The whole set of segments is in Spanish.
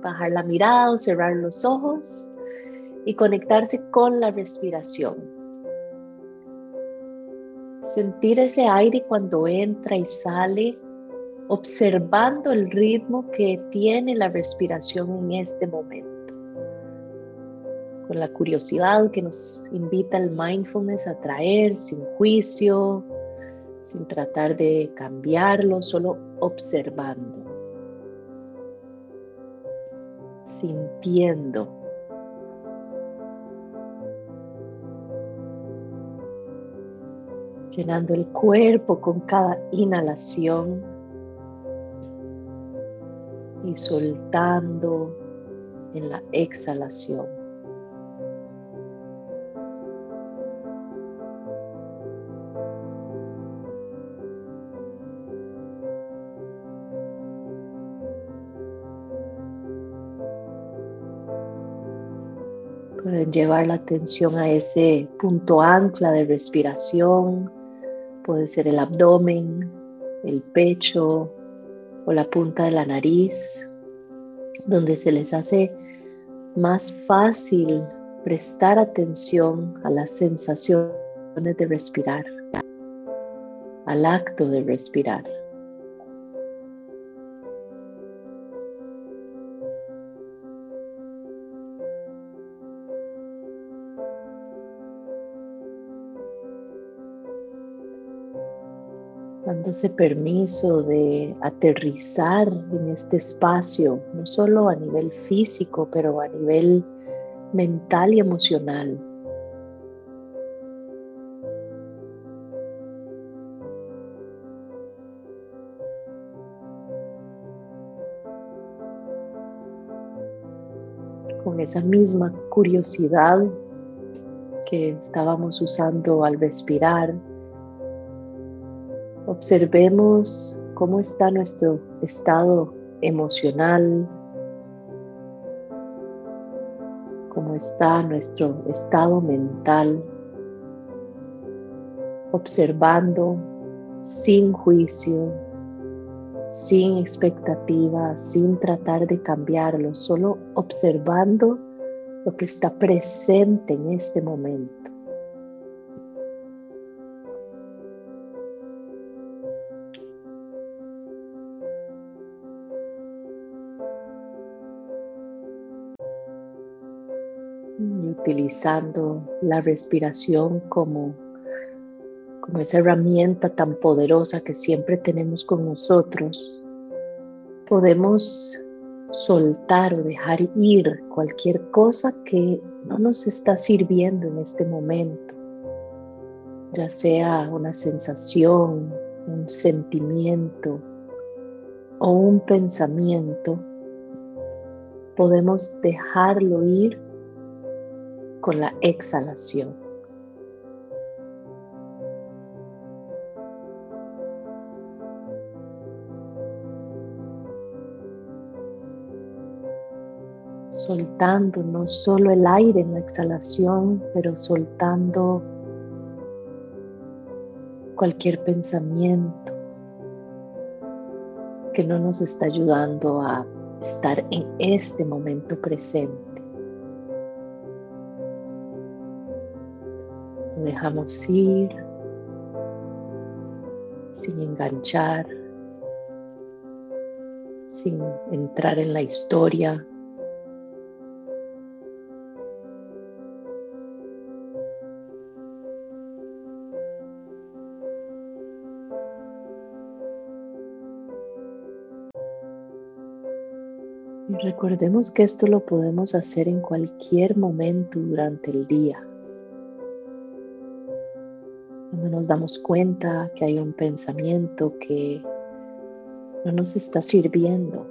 bajar la mirada o cerrar los ojos y conectarse con la respiración. Sentir ese aire cuando entra y sale, observando el ritmo que tiene la respiración en este momento. Con la curiosidad que nos invita el mindfulness a traer sin juicio, sin tratar de cambiarlo, solo observando, sintiendo. Llenando el cuerpo con cada inhalación y soltando en la exhalación. Pueden llevar la atención a ese punto ancla de respiración. Puede ser el abdomen, el pecho o la punta de la nariz, donde se les hace más fácil prestar atención a las sensaciones de respirar, al acto de respirar. Dándose permiso de aterrizar en este espacio, no solo a nivel físico, pero a nivel mental y emocional. Con esa misma curiosidad que estábamos usando al respirar, Observemos cómo está nuestro estado emocional, cómo está nuestro estado mental, observando sin juicio, sin expectativa, sin tratar de cambiarlo, solo observando lo que está presente en este momento. Utilizando la respiración como, como esa herramienta tan poderosa que siempre tenemos con nosotros, podemos soltar o dejar ir cualquier cosa que no nos está sirviendo en este momento, ya sea una sensación, un sentimiento o un pensamiento, podemos dejarlo ir con la exhalación. Soltando no solo el aire en la exhalación, pero soltando cualquier pensamiento que no nos está ayudando a estar en este momento presente. Dejamos ir sin enganchar, sin entrar en la historia. Y recordemos que esto lo podemos hacer en cualquier momento durante el día nos damos cuenta que hay un pensamiento que no nos está sirviendo,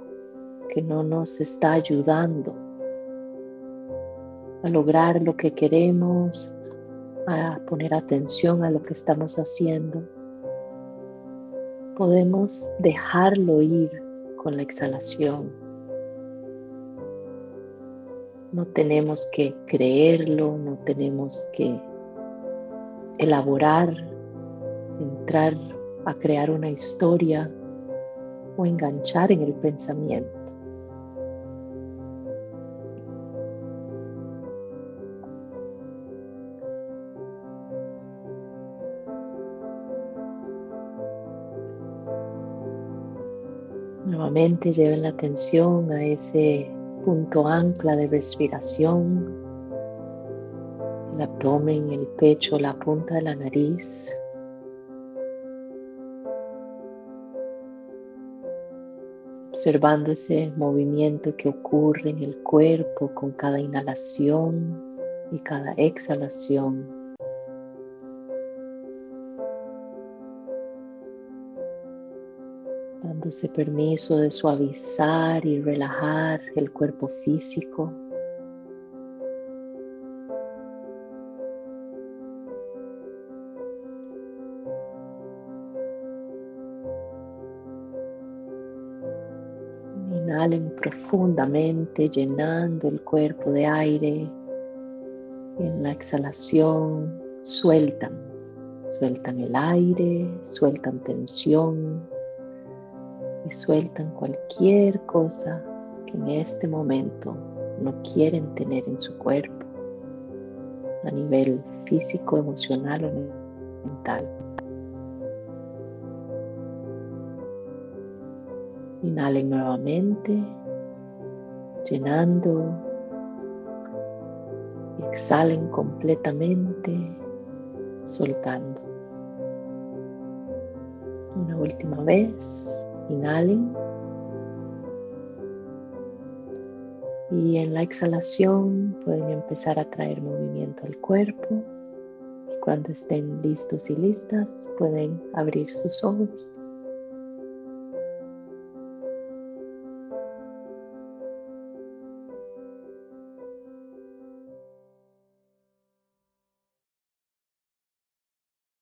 que no nos está ayudando a lograr lo que queremos, a poner atención a lo que estamos haciendo, podemos dejarlo ir con la exhalación. No tenemos que creerlo, no tenemos que elaborar entrar a crear una historia o enganchar en el pensamiento. Nuevamente lleven la atención a ese punto ancla de respiración, el abdomen, el pecho, la punta de la nariz. Observando ese movimiento que ocurre en el cuerpo con cada inhalación y cada exhalación. dándose permiso de suavizar y relajar el cuerpo físico. Profundamente, llenando el cuerpo de aire. En la exhalación sueltan, sueltan el aire, sueltan tensión, y sueltan cualquier cosa que en este momento no quieren tener en su cuerpo a nivel físico, emocional o mental. Inhalen nuevamente, llenando exhalen completamente, soltando. Una última vez. Inhalen. Y en la exhalación pueden empezar a traer movimiento al cuerpo. Y cuando estén listos y listas, pueden abrir sus ojos.